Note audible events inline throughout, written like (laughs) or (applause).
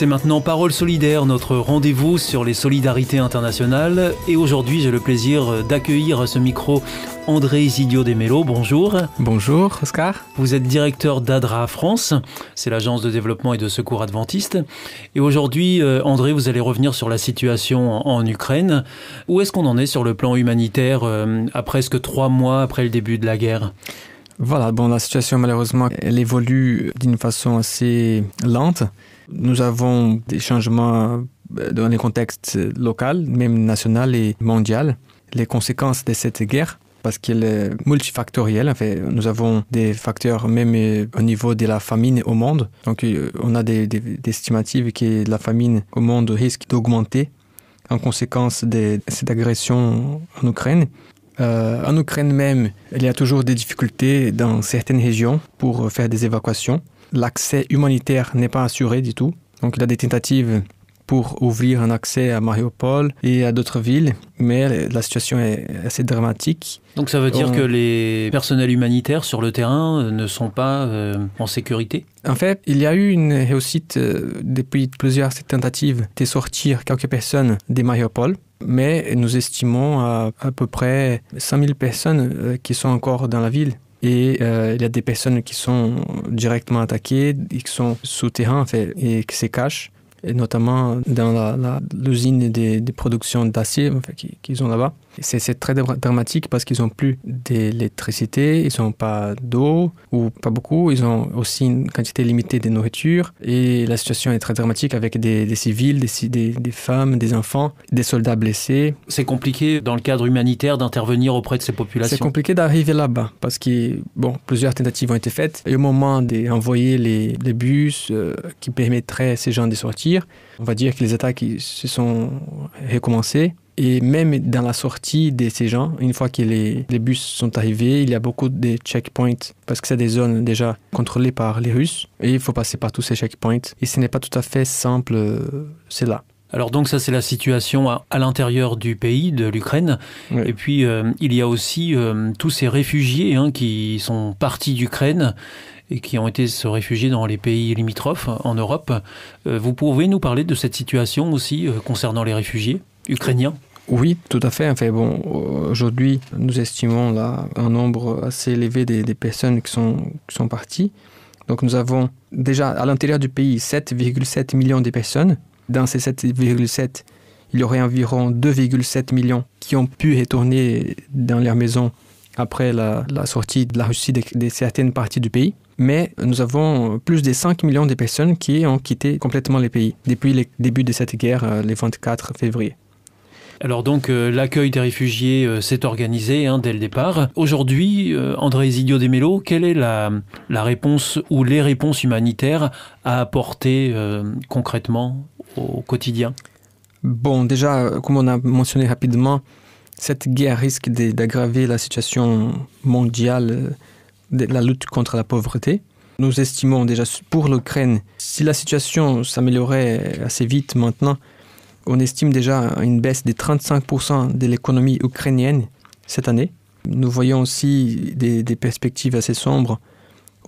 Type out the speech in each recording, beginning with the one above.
C'est maintenant Parole solidaire, notre rendez-vous sur les solidarités internationales. Et aujourd'hui, j'ai le plaisir d'accueillir à ce micro André Isidio Desmello. Bonjour. Bonjour, Oscar. Vous êtes directeur d'ADRA France, c'est l'agence de développement et de secours adventiste. Et aujourd'hui, euh, André, vous allez revenir sur la situation en, Ukraine. Où est-ce qu'on en est sur le plan humanitaire euh, à presque trois mois après le début de la guerre? Voilà, bon, la situation malheureusement, elle évolue d'une façon assez lente. Nous avons des changements euh, dans les contextes local, même national et mondial. Les conséquences de cette guerre, parce qu'elle est multifactorielle. En fait, nous avons des facteurs même euh, au niveau de la famine au monde. Donc, euh, on a des, des, estimations que la famine au monde risque d'augmenter en conséquence de cette agression en Ukraine. En Ukraine même, il y a toujours des difficultés dans certaines régions pour faire des évacuations l'accès humanitaire n'est pas assuré du tout. Donc il y a des tentatives pour ouvrir un accès à Mariupol et à d'autres villes, mais la situation est assez dramatique. Donc ça veut dire On... que les personnels humanitaires sur le terrain ne sont pas euh, en sécurité? En fait, il y a eu une réussite euh, depuis plusieurs tentatives de sortir quelques personnes de Mariupol, mais nous estimons à à peu près 100 000 personnes euh, qui sont encore dans la ville et euh, il y a des personnes qui sont directement attaquées qui sont souterrains en fait, et qui se cachent et notamment dans l'usine des, des productions d'acier en fait, qu'ils qu ont là-bas. C'est très dramatique parce qu'ils n'ont plus d'électricité, ils n'ont pas d'eau ou pas beaucoup, ils ont aussi une quantité limitée de nourriture et la situation est très dramatique avec des, des civils, des, des, des femmes, des enfants, des soldats blessés. C'est compliqué dans le cadre humanitaire d'intervenir auprès de ces populations? C'est compliqué d'arriver là-bas parce que bon, plusieurs tentatives ont été faites et au moment d'envoyer les, les bus euh, qui permettraient à ces gens de sortir, on va dire que les attaques se sont recommencées et même dans la sortie de ces gens, une fois que les, les bus sont arrivés, il y a beaucoup de checkpoints parce que c'est des zones déjà contrôlées par les Russes et il faut passer par tous ces checkpoints et ce n'est pas tout à fait simple, euh, c'est là. Alors donc ça c'est la situation à, à l'intérieur du pays de l'Ukraine oui. et puis euh, il y a aussi euh, tous ces réfugiés hein, qui sont partis d'Ukraine et qui ont été se réfugier dans les pays limitrophes en Europe. Euh, vous pouvez nous parler de cette situation aussi concernant les réfugiés ukrainiens? Oui, tout à fait. Enfin, bon, aujourd'hui, nous estimons là un nombre assez élevé des, personnes qui sont, qui sont parties. Donc nous avons déjà à l'intérieur du pays 7,7 millions de personnes. Dans ces 7,7, il y aurait environ 2,7 millions qui ont pu retourner dans leur maison après la, la sortie de la Russie de, de certaines parties du pays mais nous avons plus de 5 millions de personnes qui ont quitté complètement les pays depuis le début de cette guerre euh, le 24 février. Alors donc euh, l'accueil des réfugiés euh, s'est organisé hein, dès le départ. Aujourd'hui, euh, André Isidio Desmello, quelle est la, la réponse ou les réponses humanitaires à apporter concrètement au quotidien? Bon, déjà, comme on a mentionné rapidement, cette guerre risque d'aggraver la situation mondiale de la lutte contre la pauvreté. Nous estimons déjà pour l'Ukraine, si la situation s'améliorait assez vite maintenant, on estime déjà une baisse de 35% de l'économie ukrainienne cette année. Nous voyons aussi des, perspectives assez sombres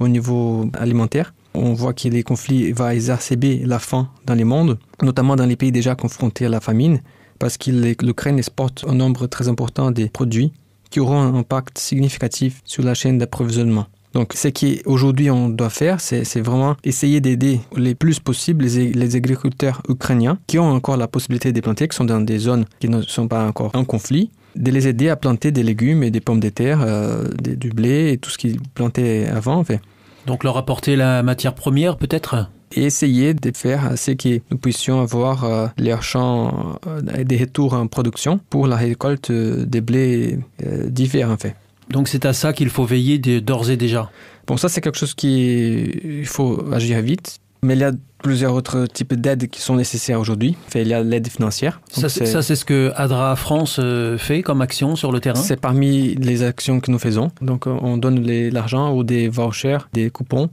au niveau alimentaire. On voit que les conflits vont exacerber la faim dans les mondes, notamment dans les pays déjà confrontés à la famine, parce que l'Ukraine exporte un nombre très important des produits qui auront un impact significatif sur la chaîne d'approvisionnement. Donc, ce qu'aujourd'hui on doit faire, c'est vraiment essayer d'aider les plus possible les, les, agriculteurs ukrainiens qui ont encore la possibilité de planter, qui sont dans des zones qui ne sont pas encore en conflit, de les aider à planter des légumes et des pommes de terre, euh, du blé et tout ce qu'ils plantaient avant, en fait. Donc leur apporter la matière première, peut-être? Et essayer de faire ce que nous puissions avoir euh, leurs champs euh, des retours en production pour la récolte des blés euh, d'hiver en fait. Donc c'est à ça qu'il faut veiller d'ores et déjà. Bon, ça c'est quelque chose qui il faut agir vite, mais il y a plusieurs autres types d'aides qui sont nécessaires aujourd'hui. Il y a l'aide financière. Ça c'est ce que ADRA France euh, fait comme action sur le terrain C'est parmi les actions que nous faisons. Donc on donne l'argent ou des vouchers, des coupons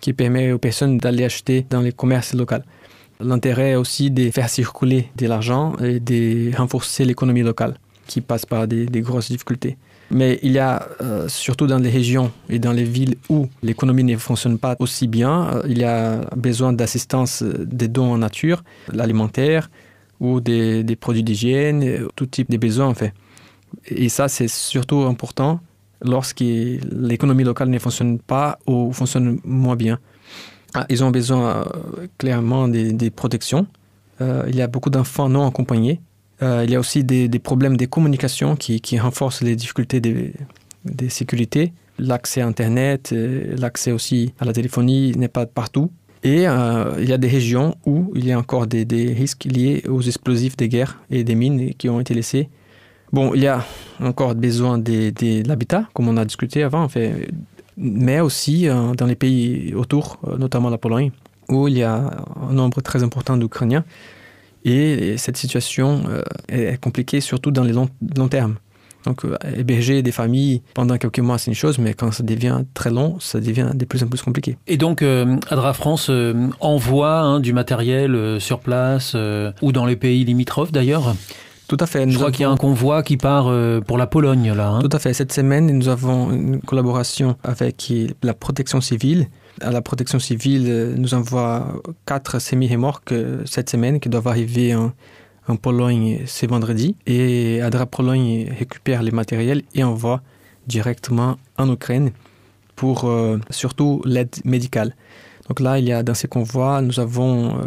qui permettent aux personnes d'aller acheter dans les commerces locaux. L'intérêt aussi de faire circuler de l'argent et de renforcer l'économie locale qui passe par des grosses difficultés. Mais il y a, euh, surtout dans les régions et dans les villes où l'économie ne fonctionne pas aussi bien, euh, il y a besoin d'assistance euh, des dons en nature, l'alimentaire ou des, produits d'hygiène, tout type de besoins en fait. Et ça, c'est surtout important lorsque l'économie locale ne fonctionne pas ou fonctionne moins bien. Ah, ils ont besoin clairement des protections. il y a beaucoup d'enfants non accompagnés euh, il y a aussi des, problèmes de communication qui, renforcent les difficultés de, sécurité. L'accès à Internet, euh, l'accès aussi à la téléphonie n'est pas partout. Et euh, il y a des régions où il y a encore des, risques liés aux explosifs des guerres et des mines qui ont été laissés. Bon, il y a encore besoin de, l'habitat, comme on a discuté avant, mais aussi dans les pays autour, notamment la Pologne, où il y a un nombre très important d'Ukrainiens et cette situation euh, est compliquée surtout dans les longs, long termes. Donc, euh, héberger des familles pendant quelques mois, c'est une chose, mais quand ça devient très long, ça devient de plus en plus compliqué. Et donc, euh, Adra France envoie hein, du matériel sur place ou dans les pays limitrophes d'ailleurs tout à fait. Je crois qu'il y a un convoi qui part pour la Pologne, là. Hein. Tout à fait. Cette semaine, nous avons une collaboration avec la protection civile à la protection civile euh, nous envoie quatre semi-remorques euh, cette semaine qui doivent arriver en, Pologne ce vendredi. Et Adra Pologne récupère les matériels et envoie directement en Ukraine pour euh, surtout l'aide médicale. Donc là, il y a dans ces convois, nous avons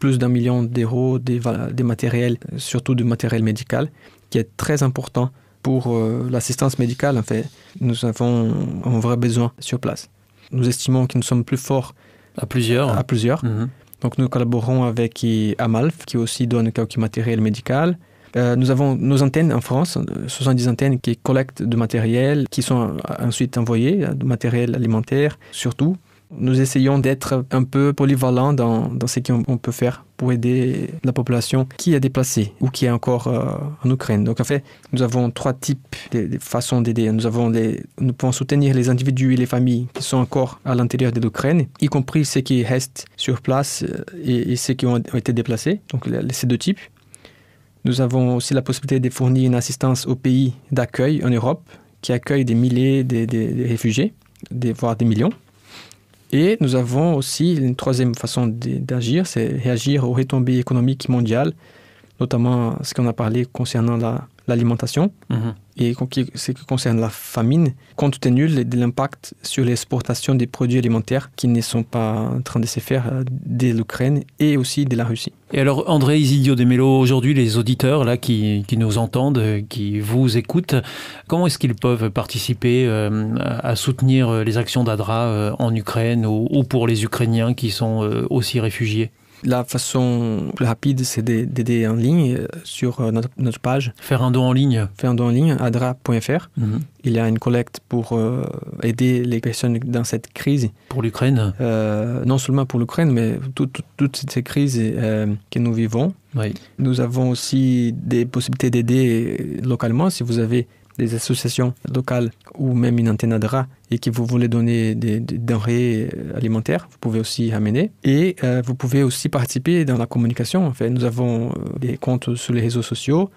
plus d'un million d'euros des, des matériels, surtout du matériel médical, qui est très important pour l'assistance médicale. En fait, nous avons un vrai besoin sur place nous estimons que nous sommes plus forts à plusieurs. À plusieurs. Mhm. Donc nous collaborons avec Amalf, qui aussi donne quelques matériel médical. Euh, nous avons nos antennes en France, 70 antennes qui collectent du matériel, qui sont ensuite envoyées, du matériel alimentaire surtout, nous essayons d'être un peu polyvalents dans, dans ce qu'on peut faire pour aider la population qui est déplacée ou qui est encore euh, en Ukraine. Donc en fait, nous avons trois types de, façons d'aider. Nous nous pouvons soutenir les individus et les familles qui sont encore à l'intérieur de l'Ukraine, y compris ceux qui restent sur place euh, et, ceux qui ont, été déplacés. Donc ces deux types. Nous avons aussi la possibilité de fournir une assistance aux pays d'accueil en Europe qui accueillent des milliers de, de réfugiés, voire des millions. Et nous avons aussi une troisième façon d'agir, c'est réagir aux retombées économiques mondiales, notamment ce qu'on a parlé concernant l'alimentation mhm. Et ce qui concerne la famine, compte tenu de l'impact sur l'exportation des produits alimentaires qui ne sont pas en train de se faire euh, de l'Ukraine et aussi de la Russie. Et alors, André Isidio de Mello, aujourd'hui, les auditeurs là, qui, nous entendent, qui vous écoutent, comment est-ce qu'ils peuvent participer euh, à soutenir euh, les actions d'ADRA euh, en Ukraine ou, pour les Ukrainiens qui sont aussi réfugiés? La façon plus rapide, c'est d'aider en ligne euh, sur euh, notre, page. Faire un don en ligne Faire un don en ligne, adra.fr. Mhm. Il y a une collecte pour euh, aider les personnes dans cette crise. Pour l'Ukraine Non seulement pour l'Ukraine, mais toutes ces crises que nous vivons. Oui. Nous avons aussi des possibilités d'aider localement. Si vous avez des associations locales ou même une antenne ADRA et que vous voulez donner des, denrées alimentaires, vous pouvez aussi amener. Et euh, vous pouvez aussi participer dans la communication. En fait, nous avons euh, des comptes sur les réseaux sociaux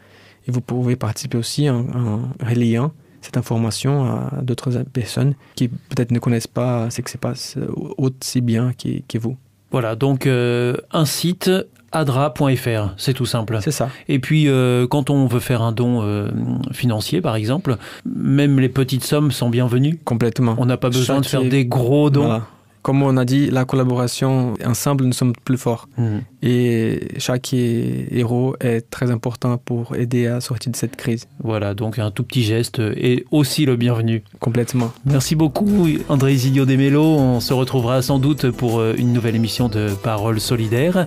et vous pouvez participer aussi en, relayant cette information à d'autres personnes qui peut-être ne connaissent pas ce qui se passe aussi bien que, vous. Voilà, donc euh, un site adra.fr, c'est tout simple. C'est ça. Et puis, euh, quand on veut faire un don euh, financier, par exemple, même les petites sommes sont bienvenues. Complètement. On n'a pas besoin de faire des gros dons. Voilà comme on a dit, la collaboration, ensemble, nous sommes plus forts. Mhm. Et chaque héros est très important pour aider à sortir de cette crise. Voilà, donc un tout petit geste est aussi le bienvenu. Complètement. Merci beaucoup, André Isilio Desmélo. On se retrouvera sans doute pour euh, une nouvelle émission de Paroles solidaires.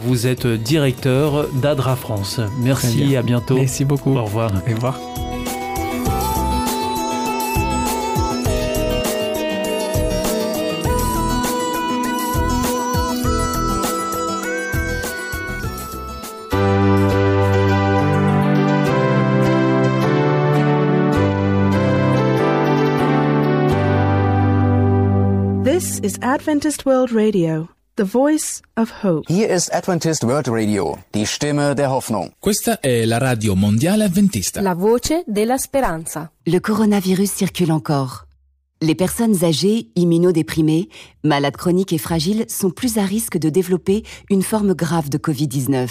Vous êtes directeur d'Adra France. Merci, à bientôt. Merci beaucoup. Au revoir. Au revoir. Adventist World Radio, the voice of hope. Hier ist Adventist World Radio, die Stimme der Hoffnung. Questa è la radio mondiale adventista. La voce della speranza. Le coronavirus circule encore. Les personnes âgées, immunodéprimées, malades chroniques et fragiles sont plus à risque de développer une forme grave de Covid-19.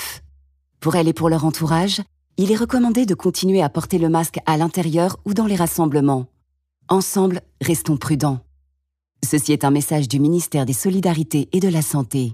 Pour elles et pour leur entourage, il est recommandé de continuer à porter le masque à l'intérieur ou dans les rassemblements. Ensemble, restons prudents. Ceci est un message du ministère des Solidarités et de la Santé.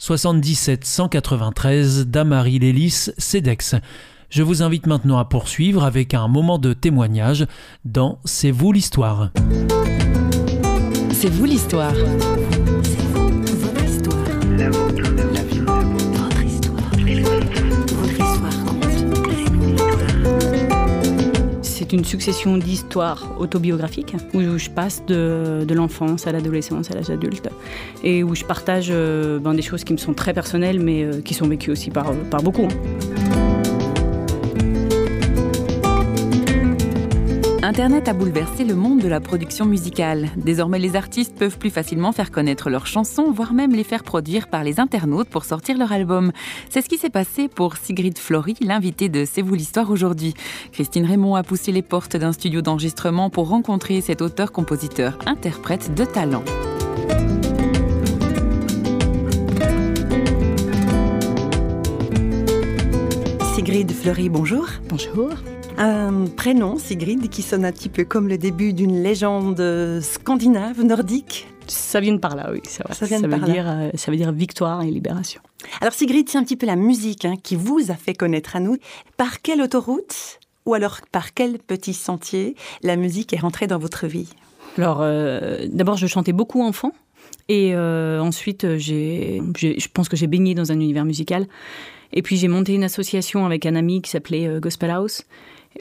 77 193 Damary Lélis, CEDEX. Je vous invite maintenant à poursuivre avec un moment de témoignage dans C'est vous l'histoire. C'est vous l'histoire. C'est une succession d'histoires autobiographiques où je passe de, de l'enfance à l'adolescence, à l'âge adulte, et où je partage euh, ben, des choses qui me sont très personnelles, mais euh, qui sont vécues aussi par, par beaucoup. hein. Internet a bouleversé le monde de la production musicale. Désormais, les artistes peuvent plus facilement faire connaître leurs chansons, voire même les faire produire par les internautes pour sortir leur album. C'est ce qui s'est passé pour Sigrid Flory, l'invitée de C'est vous l'histoire aujourd'hui. Christine Raymond a poussé les portes d'un studio d'enregistrement pour rencontrer cet auteur-compositeur-interprète de talent. Sigrid Fleury, bonjour. Bonjour. Un prénom, Sigrid, qui sonne un petit peu comme le début d'une légende scandinave, nordique. Ça vient de par là, oui, c'est vrai. Ça vient de veut par là. dire, euh, ça veut dire victoire et libération. Alors Sigrid, c'est un petit peu la musique hein, qui vous a fait connaître à nous. Par quelle autoroute ou alors par quel petit sentier la musique est rentrée dans votre vie? Alors, euh, d'abord, je chantais beaucoup enfant. Et euh, ensuite, euh, j'ai, je pense que j'ai baigné dans un univers musical. Et puis, j'ai monté une association avec un ami qui s'appelait euh, Gospel House,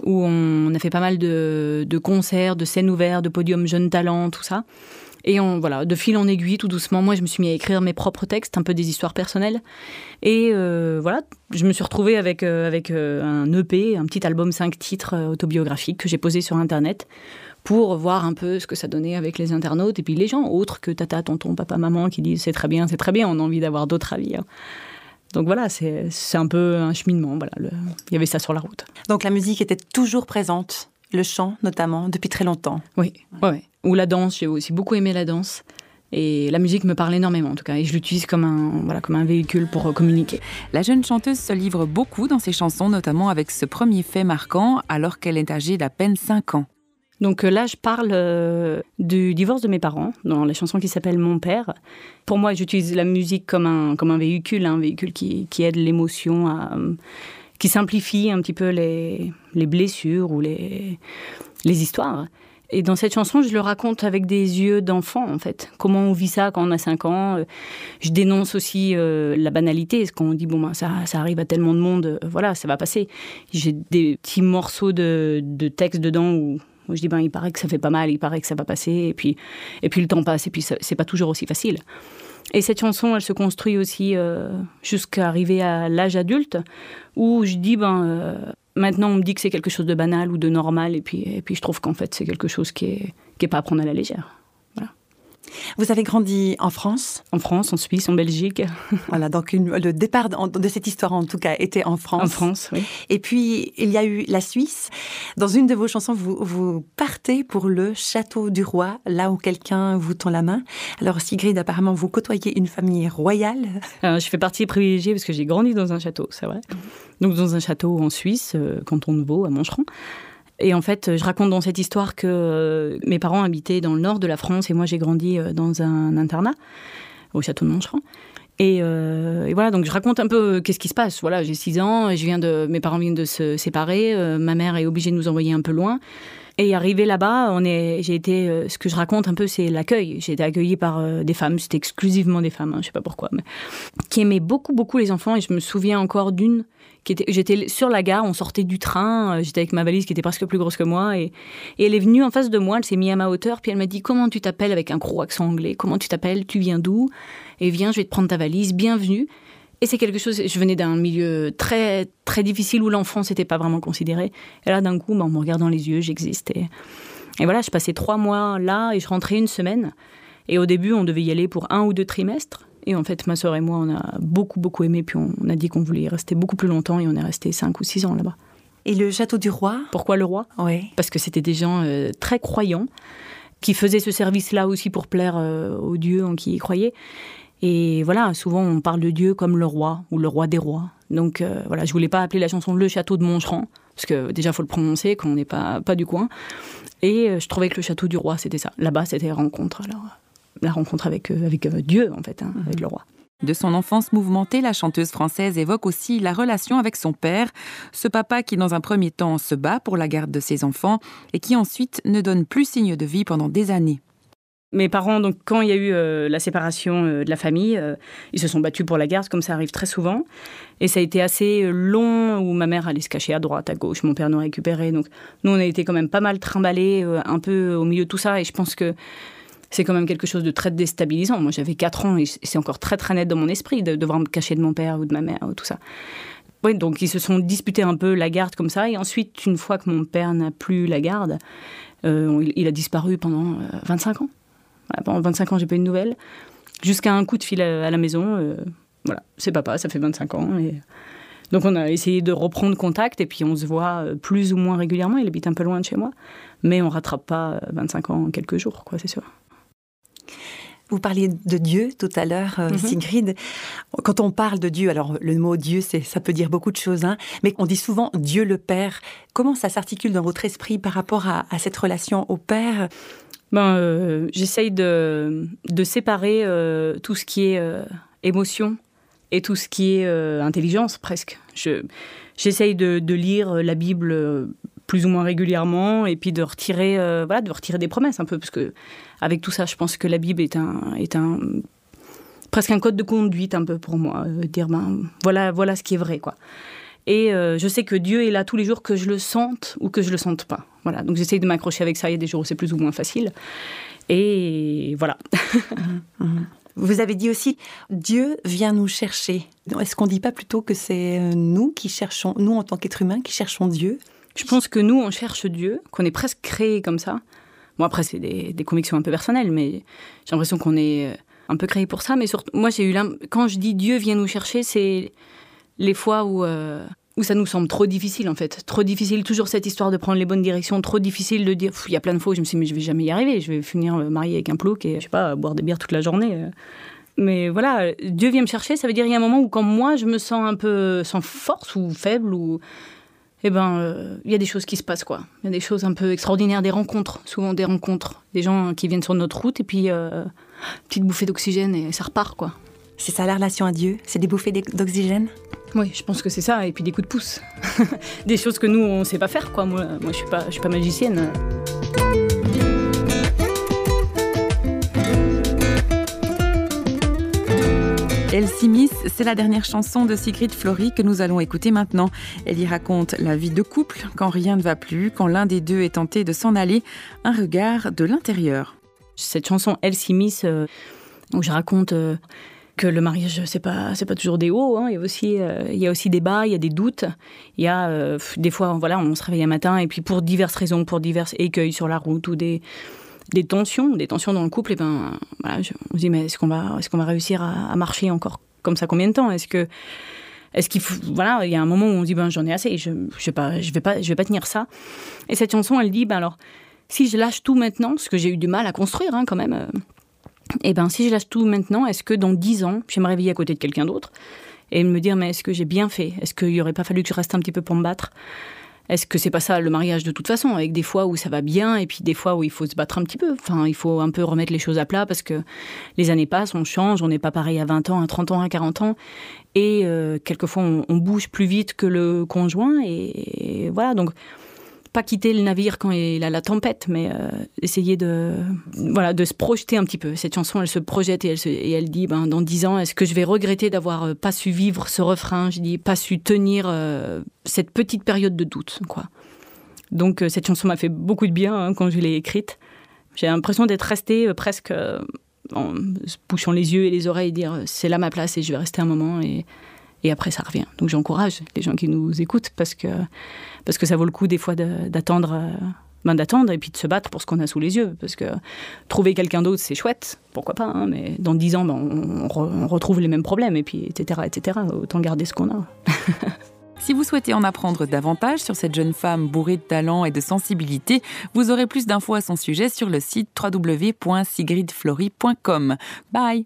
où on a fait pas mal de, concerts, de scènes ouvertes, de podiums jeunes talents, tout ça. Et voilà, de fil en aiguille, tout doucement, moi, je me suis mis à écrire mes propres textes, un peu des histoires personnelles. Et euh, voilà, je me suis retrouvée avec, euh, avec euh, un EP, un petit album 5 titres autobiographiques que j'ai posé sur Internet pour voir un peu ce que ça donnait avec les internautes et puis les gens autres que tata, tonton, papa, maman qui disent c'est très bien, c'est très bien, on a envie d'avoir d'autres avis. hein. Donc voilà, c'est c'est un peu un cheminement. Voilà, le- il y avait ça sur la route. Donc la musique était toujours présente, le chant notamment, depuis très longtemps. Oui, ouais, ouais. Ou la danse, j'ai aussi beaucoup aimé la danse. Et la musique me parle énormément en tout cas, et je l'utilise comme un, voilà, comme un véhicule pour euh, communiquer. La jeune chanteuse se livre beaucoup dans ses chansons, notamment avec ce premier fait marquant alors qu'elle est âgée d'à peine 5 ans. Donc euh, là, je parle euh, du divorce de mes parents dans la chanson qui s'appelle Mon père. Pour moi, j'utilise la musique comme un, comme un véhicule, un véhicule qui, aide l'émotion qui simplifie un petit peu les, les blessures ou les, les histoires. Et dans cette chanson, je le raconte avec des yeux d'enfant, en fait. Comment on vit ça quand on a 5 ans. Euh, Je dénonce aussi la banalité. Parce qu'on dit, bon, ben, ça, arrive à tellement de monde, voilà, ça va passer. J'ai des petits morceaux de, de texte dedans où, je dis, ben, il paraît que ça fait pas mal, il paraît que ça va passer. Et puis, et puis le temps passe, et puis c'est pas toujours aussi facile. Et cette chanson, elle se construit aussi euh, jusqu'à arriver à l'âge adulte, où je dis, ben, euh, maintenant on me dit que c'est quelque chose de banal ou de normal, et puis, et puis je trouve qu'en fait c'est quelque chose qui est, qui est pas à prendre à la légère. Vous avez grandi en France? En France, en Suisse, en Belgique. (laughs) Voilà, donc une- le départ de, cette histoire en tout cas était en France. En France, oui. Et puis il y a eu la Suisse. Dans une de vos chansons, vous, vous partez pour le château du roi, là où quelqu'un vous tend la main. Alors Sigrid, apparemment, vous côtoyez une famille royale. (laughs) Euh, je fais partie privilégiée parce que j'ai grandi dans un château, c'est vrai. Donc dans un château en Suisse, euh, canton de Vaud, à Moncheron. Et en fait, je raconte dans cette histoire que euh, mes parents habitaient dans le nord de la France et moi j'ai grandi euh, dans un internat au château de Moncheron. Et, euh, voilà, donc je raconte un peu qu'est-ce qui se passe. Voilà, j'ai 6 ans, mes parents viennent de se séparer, ma mère est obligée de nous envoyer un peu loin. Et arrivé là-bas, j'ai été, ce que je raconte un peu, c'est l'accueil. J'ai été accueillie par des femmes, c'était exclusivement des femmes, hein, je sais pas pourquoi, mais qui aimaient beaucoup, beaucoup les enfants. Et je me souviens encore d'une j'étais sur la gare, on sortait du train, euh, j'étais avec ma valise qui était presque plus grosse que moi, et, elle est venue en face de moi, elle s'est mise à ma hauteur, puis elle m'a dit comment tu t'appelles avec un gros accent anglais, comment tu t'appelles, tu viens d'où, et viens, je vais te prendre ta valise, bienvenue. Et c'est quelque chose, je venais d'un milieu très, très difficile où l'enfance n'était pas vraiment considéré. Et là, d'un coup, bah, en me regardant les yeux, j'existe. Et, et voilà, je passais trois mois là et je rentrais une semaine. Et au début, on devait y aller pour un ou deux trimestres. Et en fait, ma sœur et moi, on a beaucoup, beaucoup aimé. Puis on, on a dit qu'on voulait y rester beaucoup plus longtemps et on est resté cinq ou six ans là-bas. Et le château du roi? Pourquoi le roi? Oui. Parce que c'était des gens euh, très croyants qui faisaient ce service-là aussi pour plaire euh, aux dieux en qui ils croyaient. Et voilà, souvent on parle de Dieu comme le roi ou le roi des rois. Donc euh, voilà, je voulais pas appeler la chanson Le Château de Moncheron, parce que déjà faut le prononcer quand on n'est pas, pas du coin. Et je trouvais que le Château du Roi, c'était ça. Là-bas, c'était rencontre. Alors, la rencontre avec, euh, avec euh, Dieu, en fait, hein, avec le roi. De son enfance mouvementée, la chanteuse française évoque aussi la relation avec son père, ce papa qui dans un premier temps se bat pour la garde de ses enfants et qui ensuite ne donne plus signe de vie pendant des années. Mes parents, donc, quand il y a eu euh, la séparation euh, de la famille, euh, ils se sont battus pour la garde, comme ça arrive très souvent. Et ça a été assez long, où ma mère allait se cacher à droite, à gauche, mon père nous récupérait. Donc, nous, on a été quand même pas mal trimballés, un peu au milieu de tout ça. Et je pense que c'est quand même quelque chose de très déstabilisant. Moi, j'avais 4 ans et c'est encore très, très net dans mon esprit de devoir me cacher de mon père ou de ma mère ou tout ça. Oui, donc ils se sont disputés un peu la garde comme ça. Et ensuite, une fois que mon père n'a plus la garde, il a disparu pendant 25 ans pendant 25 ans, j'ai pas eu de nouvelles. Jusqu'à un coup de fil à, la maison. Euh, voilà, c'est papa, ça fait 25 ans. Donc on a essayé de reprendre contact et puis on se voit euh, plus ou moins régulièrement. Il habite un peu loin de chez moi. Mais on rattrape pas 25 ans en quelques jours, quoi, c'est sûr. Vous parliez de Dieu tout à l'heure, mhm. Sigrid. Quand on parle de Dieu, alors le mot Dieu, ça peut dire beaucoup de choses, hein, mais on dit souvent Dieu le Père. Comment ça s'articule dans votre esprit par rapport à, à cette relation au Père? Ben, euh, J'essaye de, de, séparer euh, tout ce qui est euh, émotion et tout ce qui est intelligence, presque. J'essaye de, de, lire la Bible plus ou moins régulièrement et puis de retirer, voilà, de retirer des promesses un peu, parce que avec tout ça, je pense que la Bible est un, est un presque un code de conduite un peu pour moi, dire ben voilà, voilà ce qui est vrai, quoi. Et euh, je sais que Dieu est là tous les jours, que je le sente ou que je le sente pas. Voilà. Donc j'essaye de m'accrocher avec ça. Il y a des jours où c'est plus ou moins facile. Et voilà. (laughs) Mhm. Vous avez dit aussi, Dieu vient nous chercher. Est-ce qu'on ne dit pas plutôt que c'est euh, nous qui cherchons, nous en tant qu'êtres humains, qui cherchons Dieu? Je pense que nous, on cherche Dieu, qu'on est presque créé comme ça. Bon, après, c'est des, convictions un peu personnelles, mais j'ai l'impression qu'on est euh, un peu créé pour ça. Mais surtout, moi, j'ai eu quand je dis Dieu vient nous chercher, c'est les fois où, où ça nous semble trop difficile en fait. Trop difficile, toujours cette histoire de prendre les bonnes directions, trop difficile de dire, il y a plein de fois où je me suis dit, mais je vais jamais y arriver, je vais finir euh, mariée avec un plouc et je sais pas, boire des bières toute la journée. Euh. Mais voilà, Dieu vient me chercher, ça veut dire il y a un moment où quand moi je me sens un peu sans force ou faible ou eh ben, euh, il y a des choses qui se passent, quoi. Il y a des choses un peu extraordinaires, des rencontres, souvent des rencontres, des gens qui viennent sur notre route, et puis, petite bouffée d'oxygène, et ça repart, quoi. C'est ça la relation à Dieu? C'est des bouffées d'oxygène? Oui, je pense que c'est ça, et puis des coups de pouce. (laughs) des choses que nous, on ne sait pas faire, quoi. Moi, moi je suis pas, je suis pas magicienne. Elsie Miss, c'est la dernière chanson de Sigrid Flory que nous allons écouter maintenant. Elle y raconte la vie de couple, quand rien ne va plus, quand l'un des deux est tenté de s'en aller, un regard de l'intérieur. Cette chanson Elsie Miss, euh, où je raconte... Euh, que le mariage, c'est pas, pas toujours des hauts. Hein. Il, y a aussi, euh, il y a aussi des bas, il y a des doutes. Il y a des fois, voilà, on se réveille un matin et puis pour diverses raisons, pour divers écueils sur la route ou des, des tensions, des tensions dans le couple, et ben, voilà, on se dit, mais est-ce qu'on va, est-ce qu'on va réussir à, marcher encore comme ça combien de temps? Est-ce que est-ce qu'il faut, voilà, il y a un moment où on se dit, ben, j'en ai assez, je, je je vais pas, je vais pas tenir ça. Et cette chanson, elle dit, ben alors, si je lâche tout maintenant, ce que j'ai eu du mal à construire, hein, quand même, euh, eh ben, si je lâche tout maintenant, est-ce que dans dix ans, je vais me réveiller à côté de quelqu'un d'autre et me dire, mais est-ce que j'ai bien fait? Est-ce qu'il n'y aurait pas fallu que je reste un petit peu pour me battre? Est-ce que c'est pas ça le mariage de toute façon, avec des fois où ça va bien et puis des fois où il faut se battre un petit peu Enfin, il faut un peu remettre les choses à plat parce que les années passent, on change, on n'est pas pareil à 20 ans, à 30 ans, à 40 ans. Et euh, quelquefois, on, bouge plus vite que le conjoint. et voilà, donc pas quitter le navire quand il a la tempête, mais euh, essayer de, voilà, de se projeter un petit peu. Cette chanson, elle se projette et elle, et elle dit, ben, dans dix ans, est-ce que je vais regretter d'avoir euh, pas su vivre ce refrain? Je dis, pas su tenir euh, cette petite période de doute, quoi. Donc cette chanson m'a fait beaucoup de bien hein, quand je l'ai écrite. J'ai l'impression d'être restée presque en se bouchant les yeux et les oreilles et dire, c'est là ma place et je vais rester un moment et et après ça revient. Donc j'encourage les gens qui nous écoutent parce que, parce que ça vaut le coup des fois d'attendre. Euh, ben d'attendre et puis de se battre pour ce qu'on a sous les yeux. Parce que trouver quelqu'un d'autre, c'est chouette, pourquoi pas, hein, mais dans dix ans, ben, on, retrouve les mêmes problèmes, et puis, etc., etc. Autant garder ce qu'on a. (laughs) Si vous souhaitez en apprendre davantage sur cette jeune femme bourrée de talent et de sensibilité, vous aurez plus d'infos à son sujet sur le site www.sigridflory.com. Bye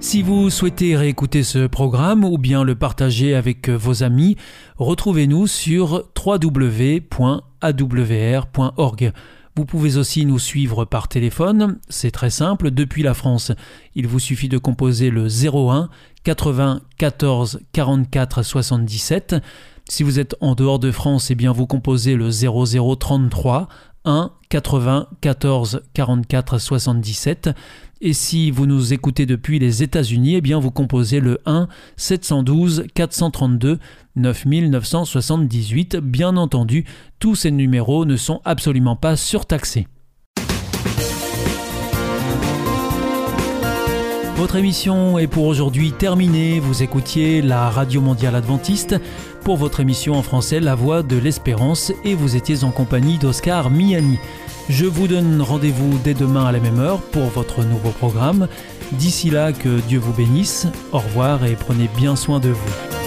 Si vous souhaitez réécouter ce programme ou bien le partager avec vos amis, retrouvez-nous sur www.awr.org. Vous pouvez aussi nous suivre par téléphone, c'est très simple, depuis la France. Il vous suffit de composer le 01 80 14 44 77. Si vous êtes en dehors de France, eh bien vous composez le 0033 1 80 14 44 77. Et si vous nous écoutez depuis les États-Unis, eh bien vous composez le 1 712 432 9978. Bien entendu, tous ces numéros ne sont absolument pas surtaxés. Votre émission est pour aujourd'hui terminée. Vous écoutiez la Radio Mondiale Adventiste pour votre émission en français La Voix de l'Espérance et vous étiez en compagnie d'Oscar Miani. Je vous donne rendez-vous dès demain à la même heure pour votre nouveau programme. D'ici là, que Dieu vous bénisse. Au revoir et prenez bien soin de vous.